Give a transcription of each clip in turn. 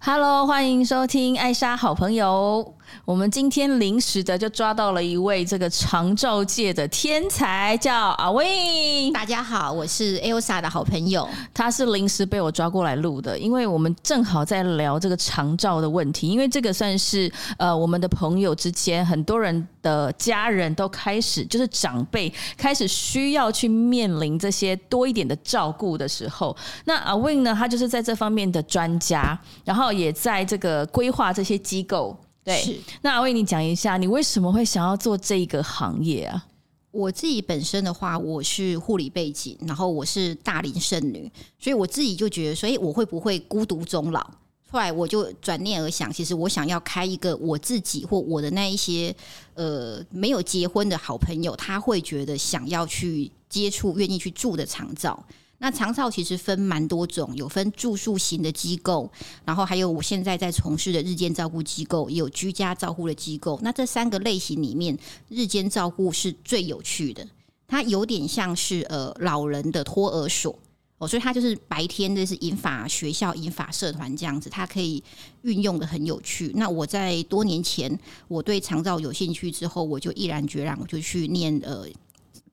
Hello，欢迎收听艾莎好朋友。我们今天临时的就抓到了一位这个长照界的天才，叫阿 Win。大家好，我是 Elsa 的好朋友。他是临时被我抓过来录的，因为我们正好在聊这个长照的问题。因为这个算是呃我们的朋友之间很多人的家人都开始就是长辈开始需要去面临这些多一点的照顾的时候，那阿 Win 呢，他就是在这方面的专家，然后也在这个规划这些机构。对，是那阿 Win，你讲一下，你为什么会想要做这个行业啊？我自己本身的话，我是护理背景，然后我是大龄剩女，所以我自己就觉得，所以我会不会孤独终老？后来我就转念而想，其实我想要开一个我自己或我的那一些呃没有结婚的好朋友，他会觉得想要去接触、愿意去住的长照。那长照其实分蛮多种，有分住宿型的机构，然后还有我现在在从事的日间照顾机构，也有居家照护的机构。那这三个类型里面，日间照顾是最有趣的，它有点像是呃老人的托儿所哦，所以它就是白天的是银发学校、银发社团这样子，它可以运用的很有趣。那我在多年前我对长照有兴趣之后，我就毅然决然我就去念呃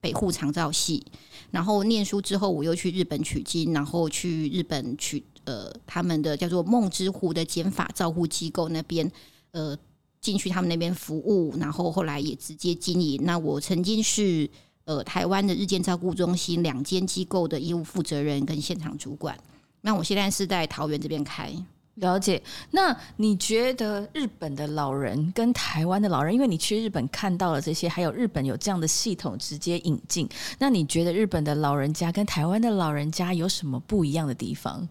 北护长照系。然后念书之后，我又去日本取经，然后去日本取呃他们的叫做梦之湖的减法照护机构那边呃进去他们那边服务，然后后来也直接经营。那我曾经是呃台湾的日间照顾中心两间机构的业务负责人跟现场主管。那我现在是在桃园这边开。了解，那你觉得日本的老人跟台湾的老人，因为你去日本看到了这些，还有日本有这样的系统直接引进，那你觉得日本的老人家跟台湾的老人家有什么不一样的地方？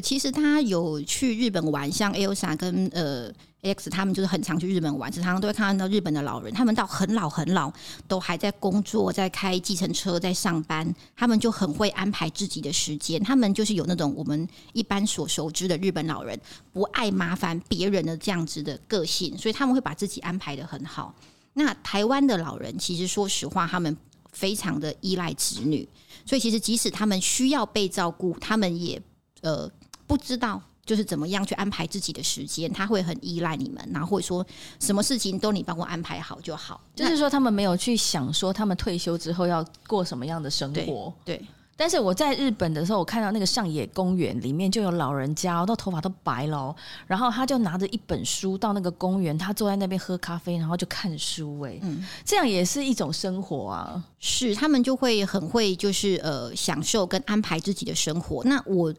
其实他有去日本玩，像 Elsa 跟呃。X 他们就是很常去日本玩，常常都会看到日本的老人，他们到很老很老都还在工作，在开计程车，在上班，他们就很会安排自己的时间。他们就是有那种我们一般所熟知的日本老人，不爱麻烦别人的这样子的个性，所以他们会把自己安排得很好。那台湾的老人其实说实话，他们非常的依赖子女，所以其实即使他们需要被照顾，他们也呃不知道。就是怎么样去安排自己的时间，他会很依赖你们，然后会说什么事情都你帮我安排好就好。就是说他们没有去想说他们退休之后要过什么样的生活。对。对，但是我在日本的时候，我看到那个上野公园里面就有老人家，那头发都白了，然后他就拿着一本书到那个公园，他坐在那边喝咖啡，然后就看书。哎，嗯，这样也是一种生活啊。是，他们就会很会就是呃享受跟安排自己的生活。那我。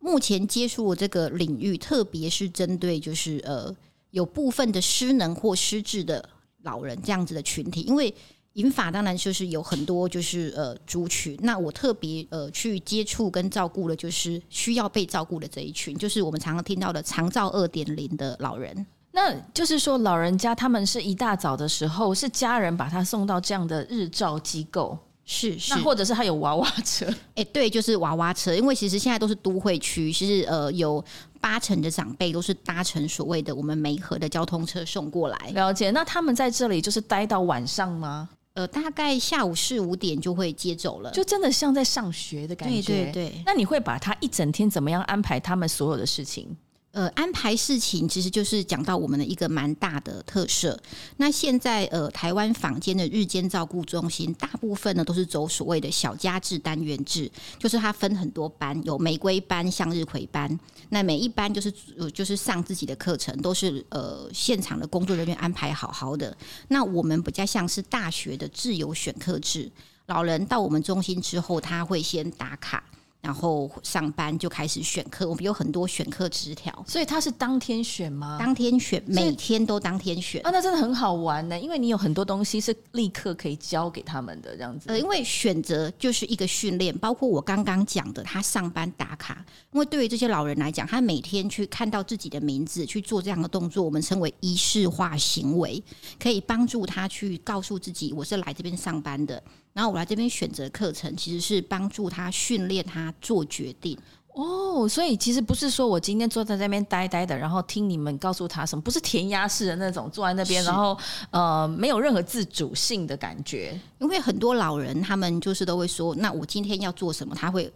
目前接触的这个领域，特别是针对就是呃有部分的失能或失智的老人这样子的群体，因为银发当然就是有很多就是呃族群，那我特别呃去接触跟照顾的，就是需要被照顾的这一群，就是我们常常听到的长照二点零的老人。那就是说，老人家他们是一大早的时候，是家人把他送到这样的日照机构。是，是，那或者是他有娃娃车，哎，对，就是娃娃车，因为其实现在都是都会区，其实呃有八成的长辈都是搭乘所谓的我们梅河的交通车送过来。了解，那他们在这里就是待到晚上吗？呃，大概下午四五点就会接走了，就真的像在上学的感觉。对对对，那你会把他一整天怎么样安排他们所有的事情？呃，安排事情其实就是讲到我们的一个蛮大的特色。那现在呃，台湾坊间的日间照顾中心，大部分呢都是走所谓的小家制单元制，就是它分很多班，有玫瑰班、向日葵班。那每一班就是呃，就是上自己的课程，都是呃现场的工作人员安排好好的。那我们比较像是大学的自由选课制，老人到我们中心之后，他会先打卡。然后上班就开始选课，我们有很多选课纸条，所以他是当天选吗？当天选，每天都当天选啊，那真的很好玩呢，因为你有很多东西是立刻可以教给他们的这样子。呃，因为选择就是一个训练，包括我刚刚讲的，他上班打卡，因为对于这些老人来讲，他每天去看到自己的名字去做这样的动作，我们称为仪式化行为，可以帮助他去告诉自己，我是来这边上班的。然后我来这边选择课程，其实是帮助他训练他做决定哦。所以其实不是说我今天坐在那边呆呆的，然后听你们告诉他什么，不是填鸭式的那种坐在那边，然后呃没有任何自主性的感觉。因为很多老人他们就是都会说，那我今天要做什么，他会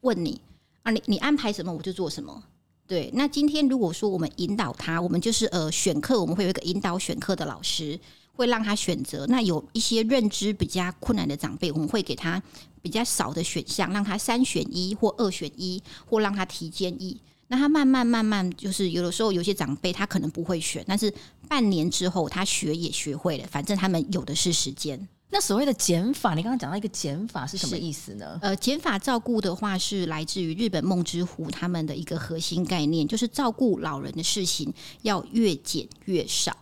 问你啊，你你安排什么我就做什么。对，那今天如果说我们引导他，我们就是呃选课，我们会有一个引导选课的老师，会让他选择。那有一些认知比较困难的长辈，我们会给他比较少的选项，让他三选一或二选一，或让他提建议。那他慢慢慢慢，就是有的时候有些长辈他可能不会选，但是半年之后他学也学会了，反正他们有的是时间。那所谓的减法，你刚刚讲到一个减法是什么意思呢？呃，减法照顾的话是来自于日本梦之湖他们的一个核心概念，就是照顾老人的事情要越减越少。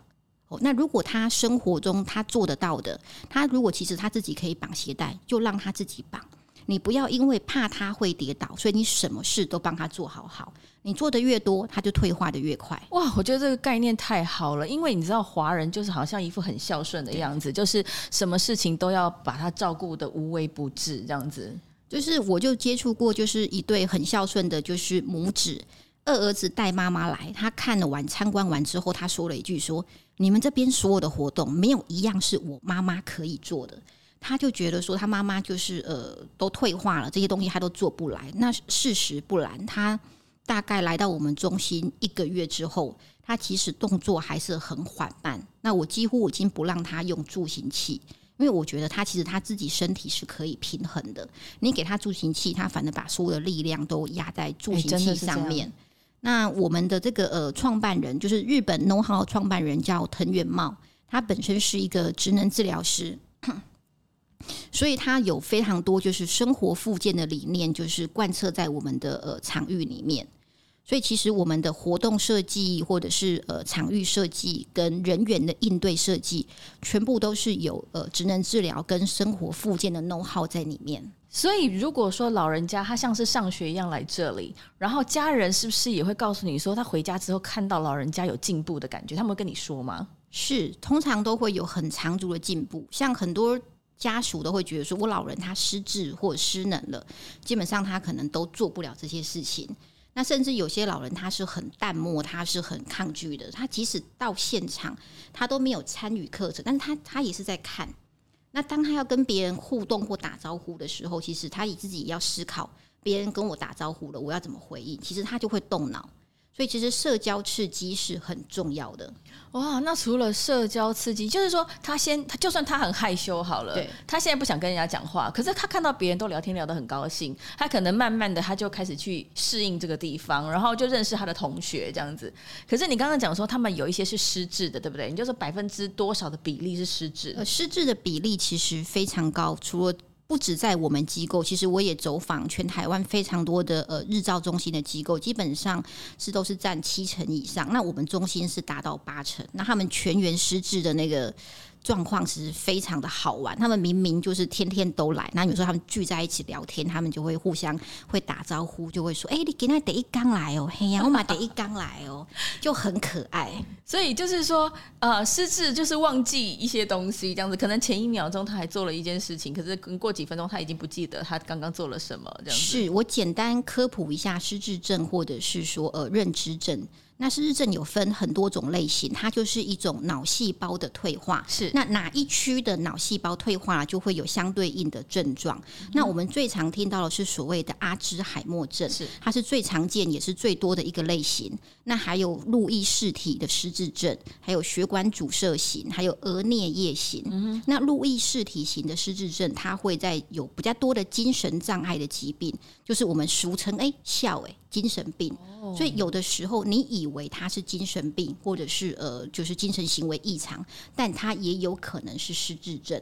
哦，那如果他生活中他做得到的，他如果其实他自己可以绑鞋带，就让他自己绑。你不要因为怕他会跌倒，所以你什么事都帮他做好好。你做的越多，他就退化的越快。哇，我觉得这个概念太好了，因为你知道华人就是好像一副很孝顺的样子，就是什么事情都要把他照顾的无微不至这样子。就是我就接触过，就是一对很孝顺的，就是母子，二儿子带妈妈来，他看了完参观完之后，他说了一句说：“你们这边所有的活动，没有一样是我妈妈可以做的。”他就觉得说，他妈妈就是呃都退化了，这些东西他都做不来。那事实不然，他大概来到我们中心一个月之后，他其实动作还是很缓慢。那我几乎已经不让他用助行器，因为我觉得他其实他自己身体是可以平衡的。你给他助行器，他反而把所有的力量都压在助行器上面。那我们的这个呃创办人，就是日本 know how 创办人叫藤原茂，他本身是一个职能治疗师。所以他有非常多就是生活复健的理念，就是贯彻在我们的呃场域里面。所以其实我们的活动设计，或者是呃场域设计跟人员的应对设计，全部都是有呃职能治疗跟生活复健的 know how 在里面。所以如果说老人家他像是上学一样来这里，然后家人是不是也会告诉你说，他回家之后看到老人家有进步的感觉？他们会跟你说吗？是，通常都会有很长足的进步，像很多。家属都会觉得说，我老人他失智或失能了，基本上他可能都做不了这些事情。那甚至有些老人他是很淡漠，他是很抗拒的。他即使到现场，他都没有参与课程，但是他他也是在看。那当他要跟别人互动或打招呼的时候，其实他以自己要思考，别人跟我打招呼了，我要怎么回应？其实他就会动脑。所以其实社交刺激是很重要的。哇，那除了社交刺激，就是说他先，他就算他很害羞好了，对，他现在不想跟人家讲话，可是他看到别人都聊天聊得很高兴，他可能慢慢的他就开始去适应这个地方，然后就认识他的同学这样子。可是你刚刚讲说他们有一些是失智的，对不对？你就说百分之多少的比例是失智？呃，失智的比例其实非常高，除了。不止在我们机构，其实我也走访全台湾非常多的呃日照中心的机构，基本上是都是占七成以上。那我们中心是达到八成，那他们全员失智的那个。状况其实非常的好玩，他们明明就是天天都来，那有时候他们聚在一起聊天，他们就会互相会打招呼，就会说：“哎、欸，你今天得一刚来哦，嘿呀、啊，我买得一刚来哦，就很可爱。”所以就是说，呃，失智就是忘记一些东西，这样子，可能前一秒钟他还做了一件事情，可是过几分钟他已经不记得他刚刚做了什么，这样子。是我简单科普一下失智症，或者是说呃认知症。那失智症有分很多种类型，它就是一种脑细胞的退化。是，那哪一区的脑细胞退化就会有相对应的症状。嗯。那我们最常听到的是所谓的阿兹海默症，是，它是最常见也是最多的一个类型。那还有路易氏体的失智症，还有血管阻塞型，还有额颞叶型。嗯。那路易氏体型的失智症，它会在有比较多的精神障碍的疾病，就是我们俗称哎笑哎精神病。哦。所以有的时候你以为他是精神病，或者是呃，就是精神行为异常，但他也有可能是失智症。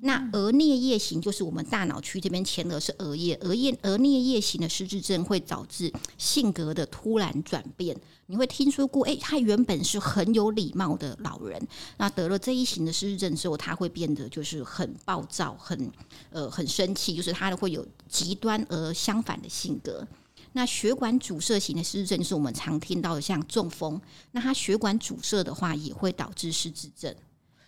那额颞叶型就是我们大脑区这边前额是额叶，额叶额颞叶型的失智症会导致性格的突然转变。你会听说过，诶，他原本是很有礼貌的老人，那得了这一型的失智症之后，他会变得就是很暴躁，很呃很生气，就是他会有极端而相反的性格。那血管阻塞型的失智症就是我们常听到的，像中风。那它血管阻塞的话，也会导致失智症。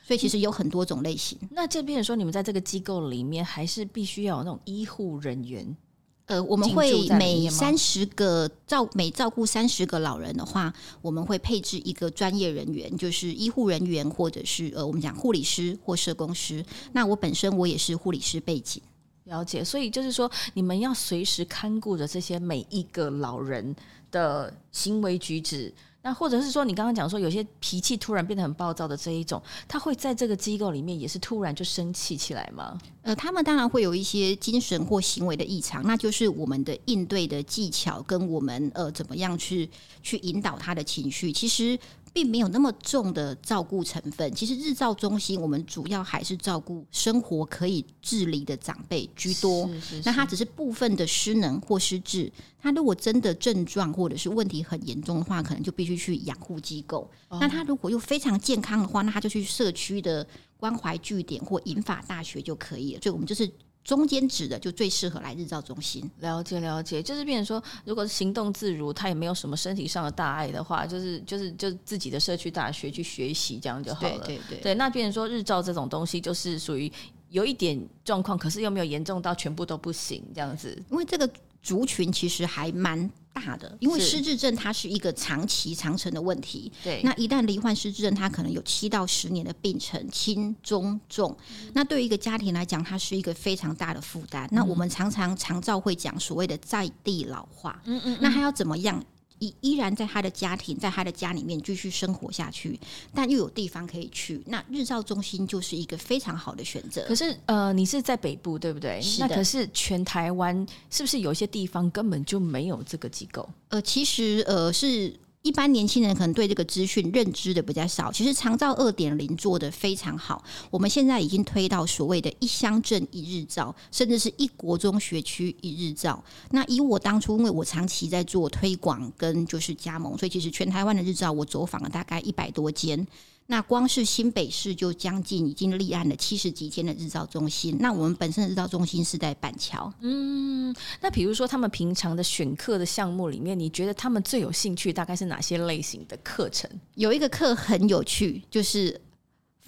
所以其实有很多种类型。那这边说，你们在这个机构里面，还是必须要有那种医护人员？呃，我们会每三十个照每照顾三十个老人的话，我们会配置一个专业人员，就是医护人员，或者是呃，我们讲护理师或社工师。那我本身我也是护理师背景。了解，所以就是说，你们要随时看顾着这些每一个老人的行为举止。那或者是说，你刚刚讲说有些脾气突然变得很暴躁的这一种，他会在这个机构里面也是突然就生气起来吗？呃，他们当然会有一些精神或行为的异常，那就是我们的应对的技巧跟我们呃怎么样去去引导他的情绪，其实。并没有那么重的照顾成分。其实日照中心，我们主要还是照顾生活可以自理的长辈居多。是是是，那他只是部分的失能或失智。他如果真的症状或者是问题很严重的话，可能就必须去养护机构。哦。那他如果又非常健康的话，那他就去社区的关怀据点或银发大学就可以了。所以，我们就是。中间值的就最适合来日照中心。了解了解，就是变成说，如果是行动自如，他也没有什么身体上的大碍的话，就是就是就自己的社区大学去学习这样就好了。对对对，对，那变成说日照这种东西，就是属于有一点状况，可是又没有严重到全部都不行这样子。因为这个族群其实还蛮。大的，因为失智症它是一个长期长程的问题。对，那一旦罹患失智症，它可能有七到十年的病程，轻、中、重。那对于一个家庭来讲，它是一个非常大的负担。嗯。那我们常常常照会讲所谓的在地老化。嗯嗯，嗯。那他要怎么样？依依然在他的家庭，在他的家里面继续生活下去，但又有地方可以去，那日照中心就是一个非常好的选择。可是，呃，你是在北部，对不对？是的。那可是全台湾是不是有些地方根本就没有这个机构？呃，其实，呃，是。一般年轻人可能对这个资讯认知的比较少，其实长照二点零做得非常好。我们现在已经推到所谓的一乡镇一日照，甚至是一国中学区一日照。那以我当初，因为我长期在做推广跟就是加盟，所以其实全台湾的日照我走访了大概一百多间。那光是新北市就将近已经立案了七十几间的日照中心。那我们本身的日照中心是在板桥。嗯，那比如说他们平常的选课的项目里面，你觉得他们最有兴趣大概是哪些类型的课程？有一个课很有趣，就是。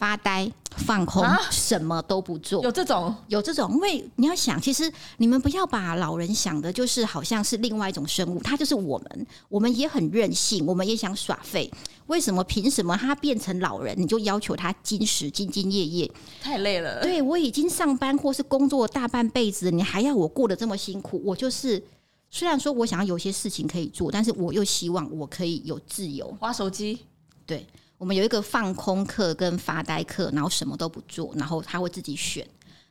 发呆、放空、啊，什么都不做，有这种，有这种。因为你要想，其实你们不要把老人想的，就是好像是另外一种生物，他就是我们，我们也很任性，我们也想耍废。为什么？凭什么他变成老人，你就要求他金石兢兢业业？太累了。对，我已经上班或是工作大半辈子，你还要我过得这么辛苦？我就是，虽然说我想要有些事情可以做，但是我又希望我可以有自由，玩手机。对。我们有一个放空课跟发呆课，然后什么都不做，然后他会自己选。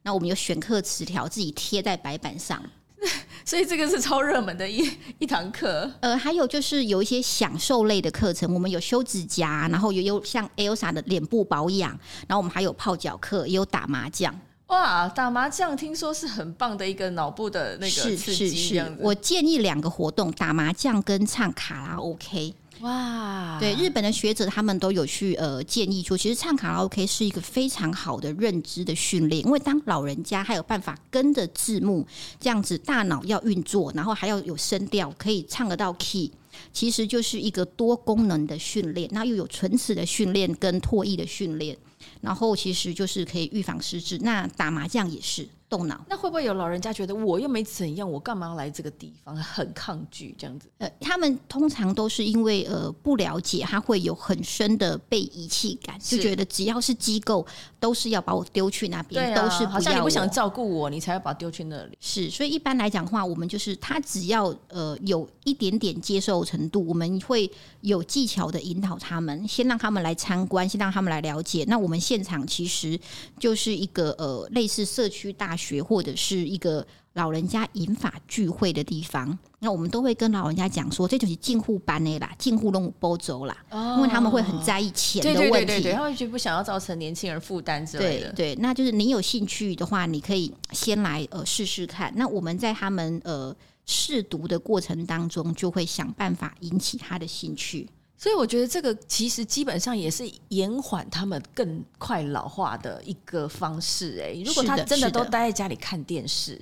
那我们有选课词条，自己贴在白板上，所以这个是超热门的一一堂课。呃，还有就是有一些享受类的课程，我们有修指甲，然后也有像 Elsa 的脸部保养，然后我们还有泡脚课，也有打麻将。哇，打麻将听说是很棒的一个脑部的那个刺激。是是是，我建议两个活动：打麻将跟唱卡拉 OK。哇，对，日本的学者他们都有去呃建议说，其实唱卡拉 OK 是一个非常好的认知的训练，因为当老人家还有办法跟着字幕这样子，大脑要运作，然后还要有声调，可以唱得到 key，其实就是一个多功能的训练，那又有唇齿的训练跟唾液的训练，然后其实就是可以预防失智。那打麻将也是。动脑，那会不会有老人家觉得我又没怎样，我干嘛要来这个地方？很抗拒这样子。呃，他们通常都是因为呃不了解，他会有很深的被遗弃感，就觉得只要是机构都是要把我丢去那边，啊，都是好像你不想照顾我，你才要把我丢去那里。是，所以一般来讲的话，我们就是他只要呃有一点点接受程度，我们会有技巧的引导他们，先让他们来参观，先让他们来了解。那我们现场其实就是一个呃类似社区大学或者是一个老人家引法聚会的地方，那我们都会跟老人家讲说，这就是进户班的啦，进户弄包走啦，因为他们会很在意钱的问题，对对对对，他会觉得不想要造成年轻人负担之类的。对对，那就是你有兴趣的话，你可以先来呃试试看。那我们在他们呃试读的过程当中，就会想办法引起他的兴趣。所以我觉得这个其实基本上也是延缓他们更快老化的一个方式。哎，如果他真的都待在家里看电视，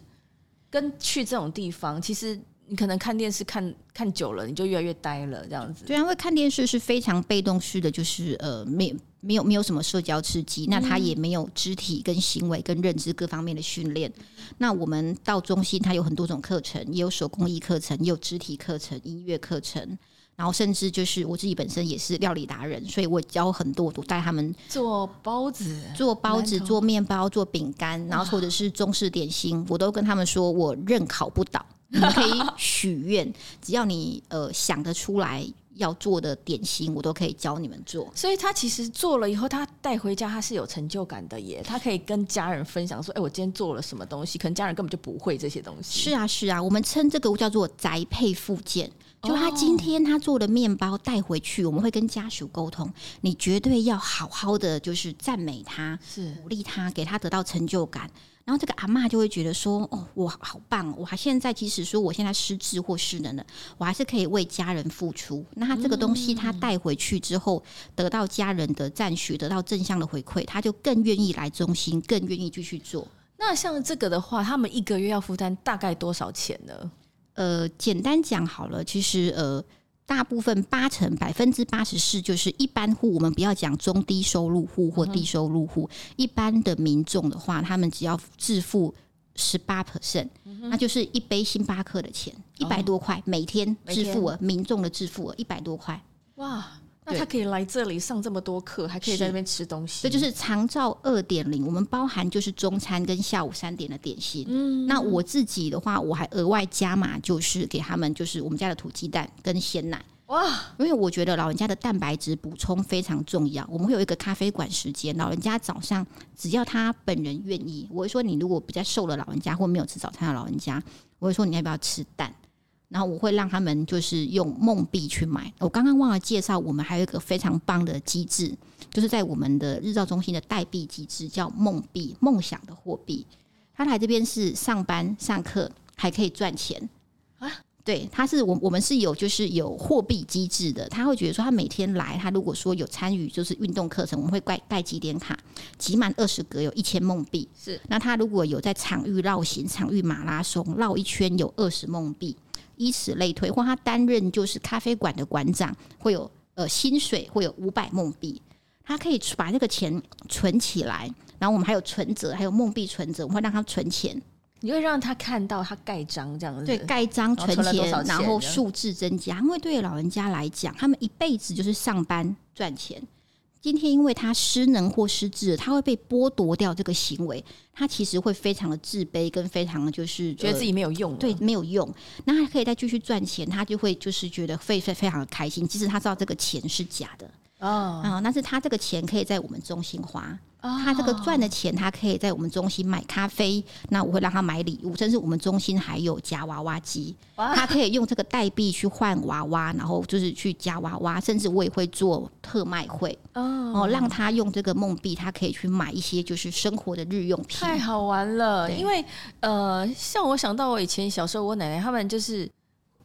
跟去这种地方，其实你可能看电视看看久了，你就越来越呆了，这样子。对啊，因为看电视是非常被动式的，就是呃，没没有没有什么社交刺激，那他也没有肢体跟行为跟认知各方面的训练。那我们到中心，它有很多种课程，也有手工艺课程，也有肢体课程、音乐课程。然后甚至就是我自己本身也是料理达人，所以我教很多，我都带他们做包子、做包子、做面包、做饼干，然后或者是中式点心，我都跟他们说，我任考不倒，你们可以许愿，只要你呃想得出来要做的点心，我都可以教你们做。所以他其实做了以后，他带回家他是有成就感的耶，他可以跟家人分享说：“哎，我今天做了什么东西？”可能家人根本就不会这些东西。是啊，是啊，我们称这个叫做宅配附件。就他今天他做的面包带回去，我们会跟家属沟通，你绝对要好好的就是赞美他，是鼓励他，给他得到成就感。然后这个阿嬷就会觉得说：“哦，我好棒！我还现在即使说我现在失智或失能了，我还是可以为家人付出。那他这个东西他带回去之后，得到家人的赞许，得到正向的回馈，他就更愿意来中心，更愿意继续做。那像这个的话，他们一个月要负担大概多少钱呢？呃，简单讲好了，其实呃。”大部分八成百分之八十四就是一般户，我们不要讲中低收入户或低收入户，一般的民众的话，他们只要自付十八 percent，那就是一杯星巴克的钱，一百多块每天支付额，民众的支付额一百多块。哇，那他可以来这里上这么多课，还可以在那边吃东西，这就是长照二点零。我们包含就是中餐跟下午三点的点心。嗯，那我自己的话，我还额外加码，就是给他们就是我们家的土鸡蛋跟鲜奶。哇，因为我觉得老人家的蛋白质补充非常重要。我们会有一个咖啡馆时间，老人家早上只要他本人愿意，我会说你如果比较瘦的老人家或没有吃早餐的老人家，我会说你要不要吃蛋？然后我会让他们就是用梦币去买。我刚刚忘了介绍，我们还有一个非常棒的机制，就是在我们的日照中心的代币机制，叫梦币，梦想的货币。他来这边是上班上课还可以赚钱啊。对，他是我我们是有就是有货币机制的，他会觉得说他每天来，他如果说有参与就是运动课程，我们会盖盖几点卡，集满二十格有一千梦币。是，那他如果有在场域绕行、场域马拉松绕一圈有二十梦币，以此类推。或他担任就是咖啡馆的馆长，会有呃薪水会有五百梦币，他可以把这个钱存起来，然后我们还有存折，还有梦币存折，我们会让他存钱。你会让他看到他盖章这样子，对，盖章存钱，然后数字增加。因为对老人家来讲，他们一辈子就是上班赚钱。今天因为他失能或失智，他会被剥夺掉这个行为，他其实会非常的自卑，跟非常的就是觉得自己没有用，对，没有用。那他可以再继续赚钱，他就会就是觉得非非非常的开心，即使他知道这个钱是假的。哦，啊，但是他这个钱可以在我们中心花，他这个赚的钱，他可以在我们中心买咖啡，那我会让他买礼物，甚至我们中心还有夹娃娃机，他可以用这个代币去换娃娃，然后就是去夹娃娃，甚至我也会做特卖会，哦，让他用这个梦币，他可以去买一些就是生活的日用品，太好玩了。因为呃，像我想到我以前小时候，我奶奶他们就是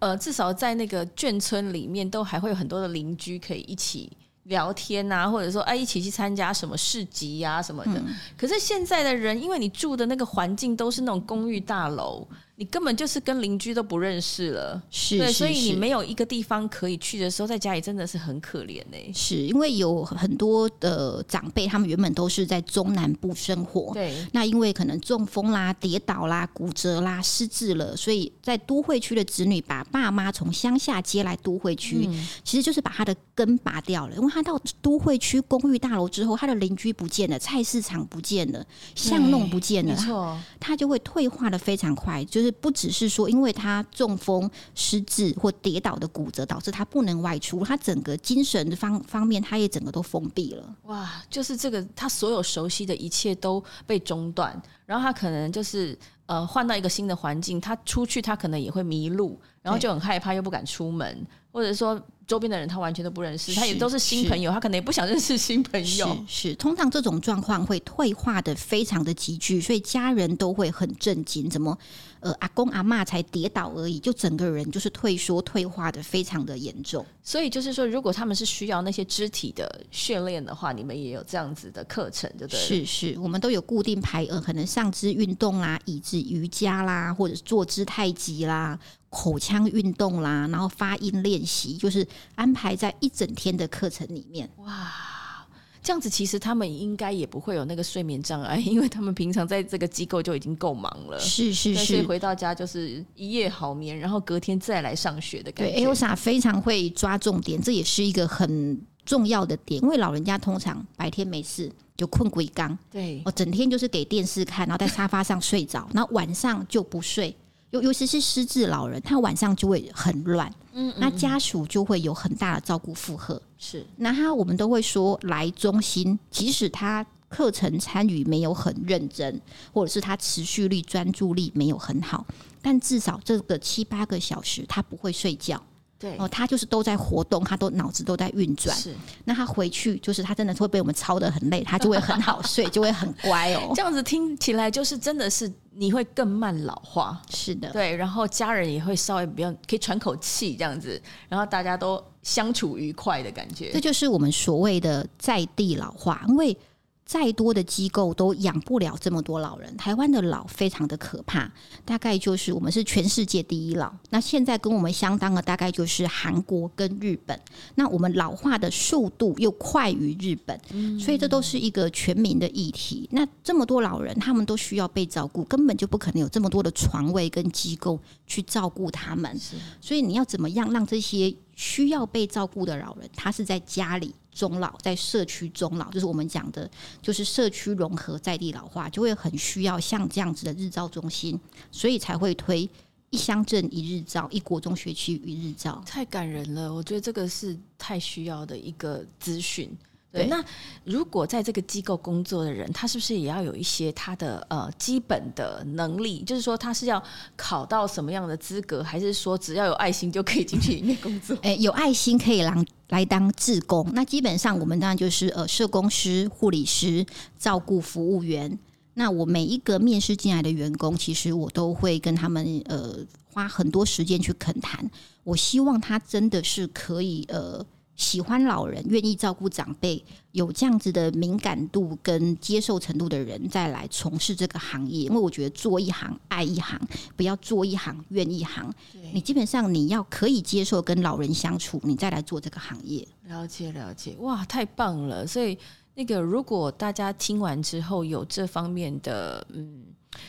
呃，至少在那个眷村里面，都还会有很多的邻居可以一起。聊天呐、啊，或者说哎，一起去参加什么市集呀、啊、什么的。嗯、可是现在的人，因为你住的那个环境都是那种公寓大楼。你根本就是跟邻居都不认识了，是，对，所以你没有一个地方可以去的时候，在家里真的是很可怜呢、欸。是因为有很多的长辈，他们原本都是在中南部生活，对，那因为可能中风啦、跌倒啦、骨折啦、失智了，所以在都会区的子女把爸妈从乡下接来都会区，嗯、其实就是把他的根拔掉了。因为他到都会区公寓大楼之后，他的邻居不见了，菜市场不见了，巷弄不见了，没错，他就会退化的非常快，就是。不只是说，因为他中风、失智或跌倒的骨折导致他不能外出，他整个精神的方方面，他也整个都封闭了。哇，就是这个，他所有熟悉的一切都被中断，然后他可能就是呃换到一个新的环境，他出去他可能也会迷路，然后就很害怕，又不敢出门，或者说。周边的人他完全都不认识，他也都是新朋友，他可能也不想认识新朋友。是，是，通常这种状况会退化的非常的急剧，所以家人都会很震惊。怎么，呃，阿公阿妈才跌倒而已，就整个人就是退缩退化的非常的严重。所以就是说，如果他们是需要那些肢体的训练的话，你们也有这样子的课程，对不对？是是，我们都有固定排，呃，可能上肢运动啦，椅子瑜伽啦，或者是坐姿太极啦。口腔运动啦，然后发音练习，就是安排在一整天的课程里面。哇，这样子其实他们应该也不会有那个睡眠障碍，因为他们平常在这个机构就已经够忙了。是是是，所以回到家就是一夜好眠，然后隔天再来上学的感觉。对，Elsa 非常会抓重点，这也是一个很重要的点，因为老人家通常白天没事就困鬼刚，对，我整天就是给电视看，然后在沙发上睡着，然后晚上就不睡。尤尤其是失智老人，他晚上就会很乱，嗯，嗯，那家属就会有很大的照顾负荷。是，那他我们都会说来中心，即使他课程参与没有很认真，或者是他持续力、专注力没有很好，但至少这个七八个小时他不会睡觉。对哦，他就是都在活动，他都脑子都在运转。是，那他回去就是他真的会被我们操得很累，他就会很好 睡，就会很乖哦。这样子听起来就是真的是你会更慢老化。是的，对，然后家人也会稍微比较可以喘口气这样子，然后大家都相处愉快的感觉。这就是我们所谓的在地老化，因为。再多的机构都养不了这么多老人。台湾的老非常的可怕，大概就是我们是全世界第一老。那现在跟我们相当的大概就是韩国跟日本。那我们老化的速度又快于日本，所以这都是一个全民的议题。那这么多老人，他们都需要被照顾，根本就不可能有这么多的床位跟机构去照顾他们。所以你要怎么样让这些需要被照顾的老人，他是在家里？中老在社区中老，就是我们讲的，就是社区融合在地老化，就会很需要像这样子的日照中心，所以才会推一乡镇一日照，一国中学区一日照。太感人了，我觉得这个是太需要的一个资讯。对，那如果在这个机构工作的人，他是不是也要有一些他的呃基本的能力？就是说，他是要考到什么样的资格，还是说只要有爱心就可以进去里面工作？哎，有爱心可以让来当志工。那基本上我们当然就是呃社工师、护理师、照顾服务员。那我每一个面试进来的员工，其实我都会跟他们呃花很多时间去恳谈。我希望他真的是可以呃。喜欢老人、愿意照顾长辈、有这样子的敏感度跟接受程度的人，再来从事这个行业。因为我觉得做一行爱一行，不要做一行怨一行。你基本上你要可以接受跟老人相处，你再来做这个行业。了解了解，哇，太棒了！所以那个，如果大家听完之后有这方面的嗯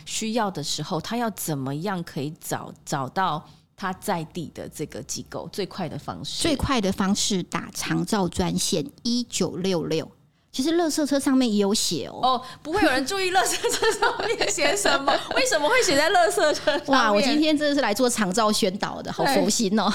需要的时候，他要怎么样可以找找到？他在地的这个机构最快的方式，最快的方式打长照专线一九六六。其实垃圾车上面也有写哦。哦，不会有人注意垃圾车上面写什么？为什么会写在垃圾车？哇，我今天真的是来做长照宣导的，好佛心哦。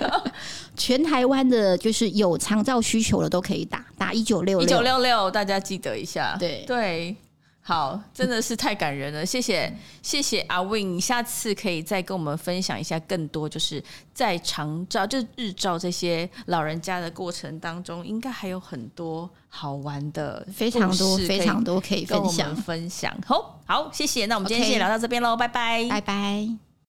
全台湾的，就是有长照需求的都可以打，打一九六六。一九六六，大家记得一下。对对。好，真的是太感人了，谢谢谢谢阿 Win，下次可以再跟我们分享一下更多，就是在长照就是日照这些老人家的过程当中，应该还有很多好玩的，非常多非常多可以分享。分享。好，好，谢谢，那我们今天先聊到这边喽，拜拜，拜拜。